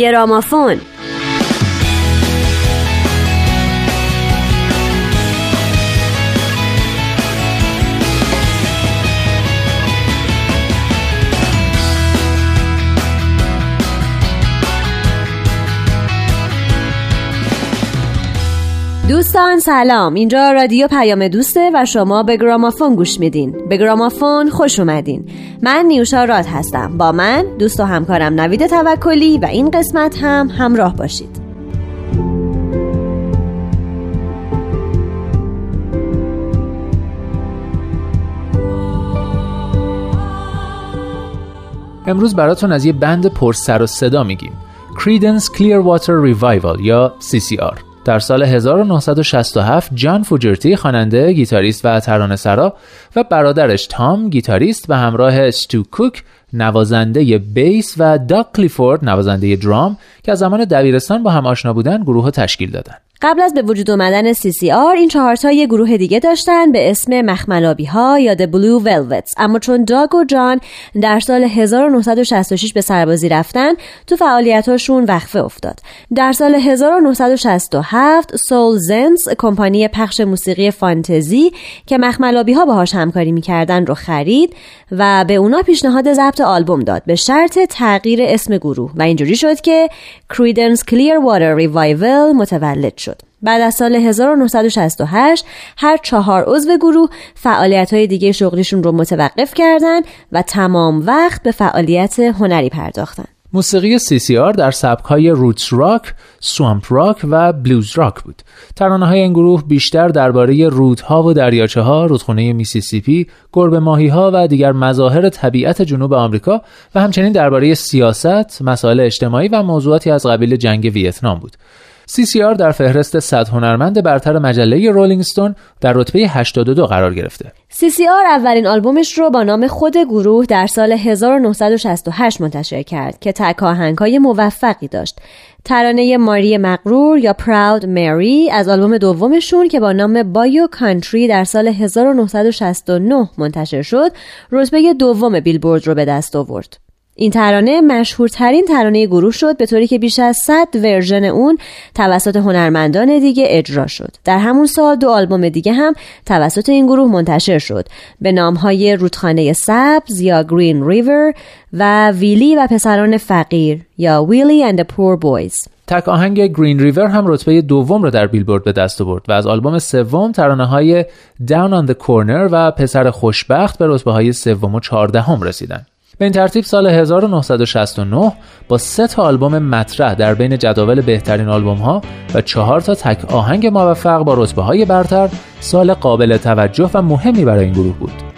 گرامافون دوستان سلام. اینجا رادیو پیام دوسته و شما به گرامافون گوش میدین. به گرامافون خوش اومدین. من نیوشا راد هستم. با من دوست و همکارم نوید توکلی و این قسمت هم همراه باشید. امروز براتون از یه بند پر سر و صدا میگیم. Credence Clearwater Revival یا CCR در سال 1967 جان فوجرتی خواننده، گیتاریست و ترانه سرا و برادرش تام گیتاریست و همراه استو کوک نوازنده بیس و داک کلیفورد نوازنده درام که از زمان دبیرستان با هم آشنا بودن گروه تشکیل دادند. قبل از به وجود آمدن CCR این چهارتا یه گروه دیگه داشتن به اسم مخملابی ها یا The Blue Velvets. اما چون داگ و جان در سال 1966 به سربازی رفتن تو فعالیتاشون وقفه افتاد. در سال 1967 سول زنس کمپانی پخش موسیقی فانتزی که مخملابی ها باهاش همکاری می‌کردن رو خرید و به اونا پیشنهاد ضبط آلبوم داد. به شرط تغییر اسم گروه. و اینجوری شد که Credence Clearwater Revival متولد شد. بعد از سال 1968 هر چهار عضو گروه فعالیت های دیگه شغلیشون رو متوقف کردند و تمام وقت به فعالیت هنری پرداختن. موسیقی CCR در سبک های روتس راک، سوامپ راک و بلوز راک بود. ترانه های این گروه بیشتر درباره رودها و دریاچه ها، رودخونه میسیسیپی، گربه ماهی ها و دیگر مظاهر طبیعت جنوب آمریکا و همچنین درباره سیاست، مسائل اجتماعی و موضوعاتی از قبیل جنگ ویتنام بود. CCR در فهرست 100 هنرمند برتر مجله رولینگ ستون در رتبه 82 قرار گرفته. CCR اولین آلبومش رو با نام خود گروه در سال 1968 منتشر کرد که تک های موفقی داشت. ترانه ماری مغرور یا Proud Mary از آلبوم دومشون که با نام Bayou Country در سال 1969 منتشر شد، رتبه دوم بیلبورد رو به دست آورد. این ترانه مشهورترین ترانه گروه شد به طوری که بیش از 100 ورژن اون توسط هنرمندان دیگه اجرا شد. در همون سال دو آلبوم دیگه هم توسط این گروه منتشر شد به نامهای رودخانه سبز یا Green River و ویلی و پسران فقیر یا ویلی the Poor Boys. تک آهنگ گرین ریور هم رتبه دوم رو در بیلبورد به دست آورد و از آلبوم سوم ترانه های Down on the Corner و پسر خوشبخت به رتبه های سوم و چهاردهم رسیدن. به این ترتیب سال 1969 با سه تا آلبوم مطرح در بین جداول بهترین آلبوم ها و چهار تا تک آهنگ موفق با رتبه های برتر سال قابل توجه و مهمی برای این گروه بود.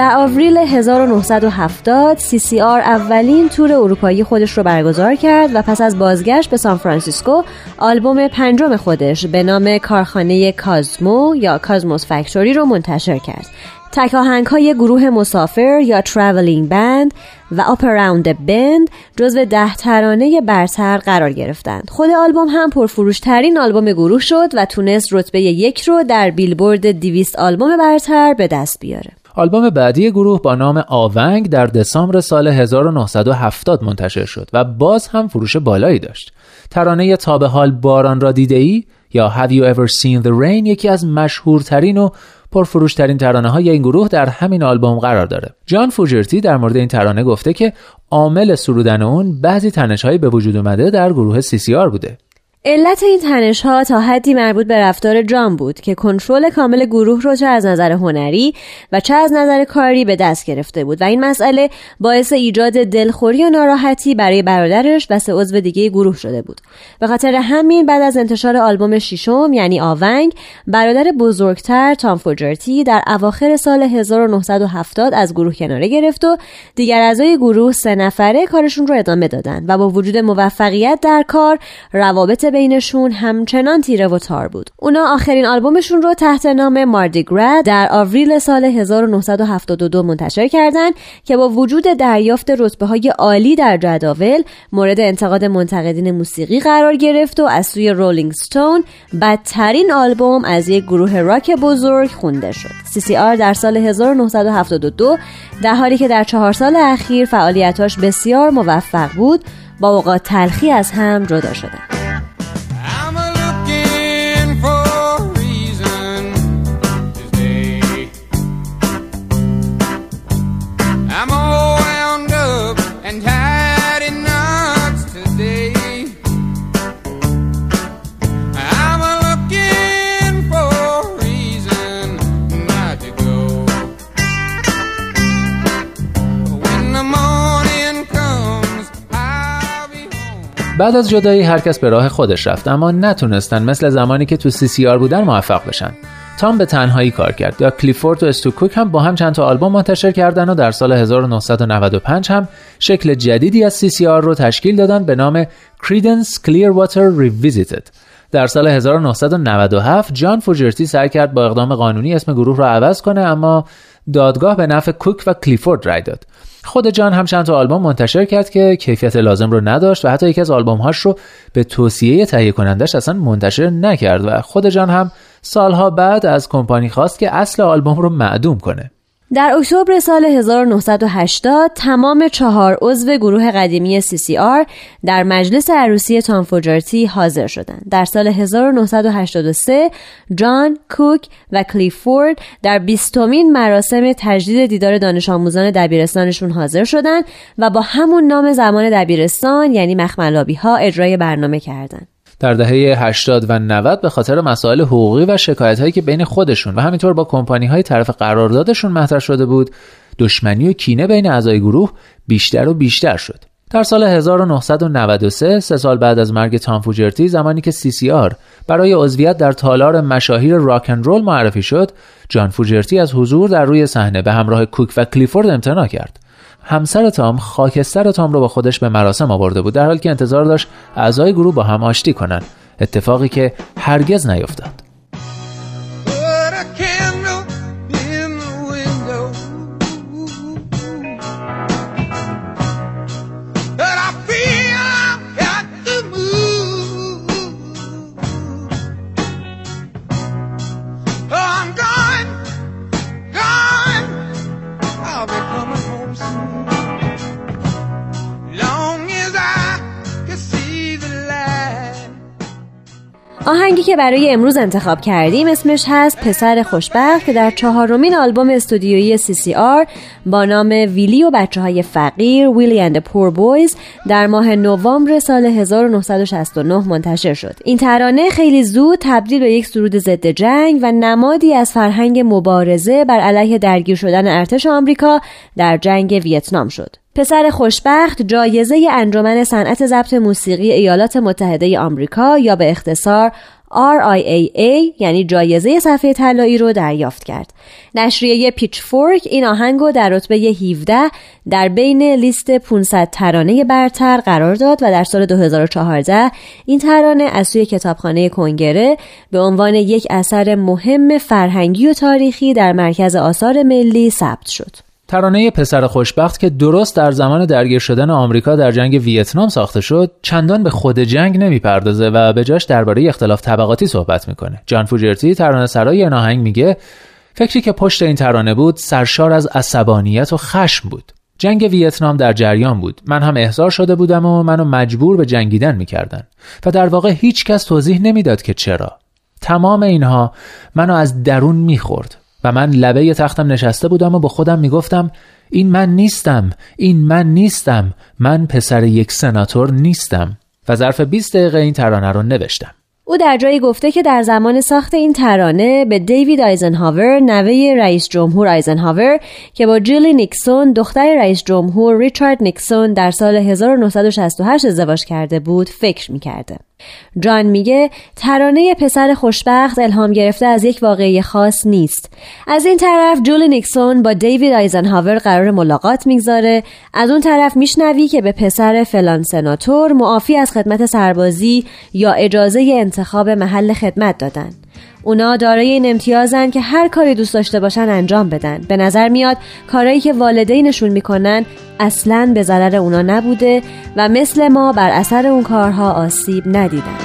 در آوریل 1970 CCR اولین تور اروپایی خودش رو برگزار کرد و پس از بازگشت به سان فرانسیسکو آلبوم پنجم خودش به نام کارخانه کازمو یا Cosmo's Factory رو منتشر کرد. تک های گروه مسافر یا Travelin' Band و Up Around the Bend جزو ده ترانه برتر قرار گرفتند. خود آلبوم هم پرفروشترین آلبوم گروه شد و تونست رتبه یک رو در بیلبورد 200 آلبوم برتر به دست بیاره. آلبوم بعدی گروه با نام آونگ در دسامبر سال 1970 منتشر شد و باز هم فروش بالایی داشت. ترانه تا به حال باران را دیده ای یا Have You Ever Seen the Rain یکی از مشهورترین و پرفروشترین ترانه های این گروه در همین آلبوم قرار داره. جان فوجرتی در مورد این ترانه گفته که عامل سرودن اون بعضی تنش به وجود اومده در گروه CCR بوده. علت این تنش ها تا حدی مربوط به رفتار جان بود که کنترل کامل گروه رو چه از نظر هنری و چه از نظر کاری به دست گرفته بود. و این مسئله باعث ایجاد دلخوری و ناراحتی برای برادرش و سه عضو دیگه گروه شده بود. به خاطر همین بعد از انتشار آلبوم ششم یعنی آونگ برادر بزرگتر تام فوجرتی در اواخر سال 1970 از گروه کناره گرفت و دیگر اعضای گروه سه نفره کارشون رو ادامه دادن و با وجود موفقیت در کار روابط بینشون همچنان تیره و تار بود. اونا آخرین آلبومشون رو تحت نام ماردیگراد در آوریل سال 1972 منتشر کردند که با وجود دریافت رتبه های عالی در جداول مورد انتقاد منتقدین موسیقی قرار گرفت و از سوی رولینگ ستون بدترین آلبوم از یک گروه راک بزرگ خونده شد. CCR در سال 1972 در حالی که در چهار سال اخیر فعالیتاش بسیار موفق بود با اوقات تلخی از هم جدا شدند بعد از جدایی هر کس به راه خودش رفت اما نتونستن مثل زمانی که تو CCR بودن موفق بشن. تام به تنهایی کار کرد. یا کلیفورد و استو کوک هم با هم چند تا آلبوم منتشر کردن و در سال 1995 هم شکل جدیدی از CCR رو تشکیل دادن به نام Creedence Clearwater Revisited. در سال 1997 جان فوگرتی سعی کرد با اقدام قانونی اسم گروه را عوض کنه اما دادگاه به نفع کوک و کلیفورد رای داد. خود جان هم چند تا آلبوم منتشر کرد که کیفیت لازم رو نداشت و حتی یکی از آلبوم هاش رو به توصیه تهیه کنندش اصلا منتشر نکرد و خود جان هم سالها بعد از کمپانی خواست که اصل آلبوم رو معدوم کنه. در اکتبر سال 1980 تمام چهار عضو گروه قدیمی CCR در مجلس عروسی تام فوجرتی حاضر شدند. در سال 1983 جان کوک و کلیفورد در بیستمین مراسم تجدید دیدار دانش آموزان دبیرستانشون حاضر شدند و با همون نام زمان دبیرستان یعنی مخملابی ها اجرای برنامه کردند. در دهه 80 و 90 به خاطر مسائل حقوقی و شکایت هایی که بین خودشون و همینطور با کمپانی های طرف قراردادشون مطرح شده بود دشمنی و کینه بین اعضای گروه بیشتر و بیشتر شد. در سال 1993 سه سال بعد از مرگ تام فوجرتی زمانی که CCR برای عضویت در تالار مشاهیر راک رول معرفی شد جان فوجرتی از حضور در روی صحنه به همراه کوک و کلیفورد امتناع کرد. همسر تام خاکستر تام رو با خودش به مراسم آورده بود در حالی که انتظار داشت اعضای گروه با هم آشتی کنند اتفاقی که هرگز نیفتاد. آهنگی که برای امروز انتخاب کردیم اسمش هست پسر خوشبخت که در چهارمین آلبوم استودیویی CCR با نام ویلی و بچه های فقیر ویلی اند پور بویز در ماه نوامبر سال 1969 منتشر شد. این ترانه خیلی زود تبدیل به یک سرود ضد جنگ و نمادی از فرهنگ مبارزه بر علیه درگیر شدن ارتش آمریکا در جنگ ویتنام شد. پسر خوشبخت جایزه انجمن صنعت ضبط موسیقی ایالات متحده آمریکا یا به اختصار RIAA یعنی جایزه صفحه طلایی رو دریافت کرد. نشریه پیچ فورک این آهنگ در رتبه 17 در بین لیست 500 ترانه برتر قرار داد و در سال 2014 این ترانه از سوی کتابخانه کنگره به عنوان یک اثر مهم فرهنگی و تاریخی در مرکز آثار ملی ثبت شد. ترانه پسر خوشبخت که درست در زمان درگیر شدن آمریکا در جنگ ویتنام ساخته شد چندان به خود جنگ نمی‌پردازه و به جاش درباره اختلاف طبقاتی صحبت می‌کنه. جان فوجرتی ترانه سرای این آهنگ میگه فکری که پشت این ترانه بود سرشار از عصبانیت و خشم بود. جنگ ویتنام در جریان بود. من هم احضار شده بودم و منو مجبور به جنگیدن می‌کردن. و در واقع هیچ کس توضیح نمی‌داد که چرا. تمام اینها منو از درون می‌خورد. و من لبه تختم نشسته بودم و با خودم می‌گفتم این من نیستم این من نیستم من پسر یک سناتور نیستم و ظرف 20 دقیقه این ترانه رو نوشتم او در جایی گفته که در زمان ساخت این ترانه به دیوید آیزنهاور نوه رئیس جمهور آیزنهاور که با جولی نیکسون دختر رئیس جمهور ریچارد نیکسون در سال 1968 ازدواج کرده بود فکر می‌کرده. جان میگه ترانه پسر خوشبخت الهام گرفته از یک واقعه خاص نیست. از این طرف جولی نیکسون با دیوید آیزنهاور قرار ملاقات می‌گذاره. از اون طرف میشنوی که به پسر فلان سناتور معافی از خدمت سربازی یا اجازه انتخاب محل خدمت دادن. اونا دارای این امتیازن که هر کاری دوست داشته باشن انجام بدن. به نظر میاد کارایی که والدینشون می‌کنن اصلا به ضرر اونا نبوده و مثل ما بر اثر اون کارها آسیب ندیدن.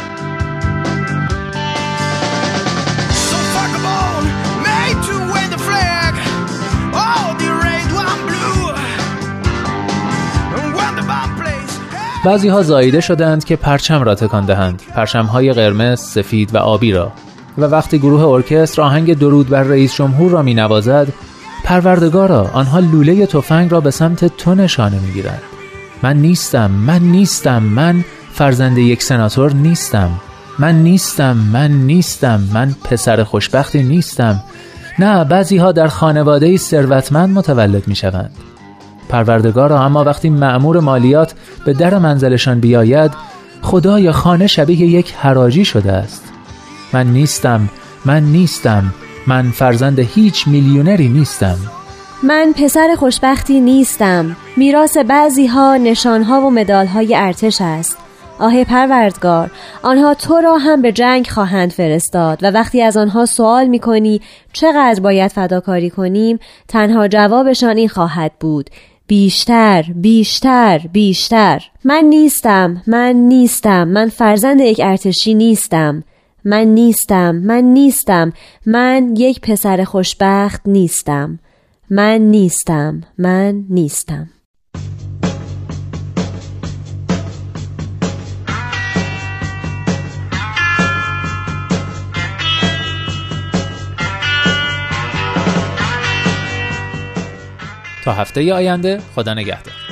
بعضی ها زایده شدند که پرچم را تکان دهند. پرچم های قرمز، سفید و آبی را. و وقتی گروه ارکستر آهنگ درود بر رئیس جمهور را می نوازد پروردگارا آنها لوله تفنگ را به سمت تو نشانه می گیرند من نیستم من نیستم من فرزند یک سناتور نیستم. من نیستم من نیستم من پسر خوشبختی نیستم. نه بعضی ها در خانواده ثروتمند متولد می شوند پروردگارا اما وقتی معمور مالیات به در منزلشان بیاید خدا یا خانه شبیه یک حراجی شده است. من نیستم من نیستم من فرزند هیچ میلیونری نیستم. من پسر خوشبختی نیستم. میراث بعضی ها نشان ها و مدال های ارتش است. آه پروردگار آنها تو را هم به جنگ خواهند فرستاد و وقتی از آنها سوال می کنی چقدر باید فداکاری کنیم تنها جوابشان این خواهد بود. بیشتر بیشتر بیشتر. من نیستم من نیستم. من فرزند یک ارتشی نیستم. من نیستم من نیستم من یک پسر خوشبخت نیستم. من نیستم من نیستم. تا هفته آینده خدا نگهدار.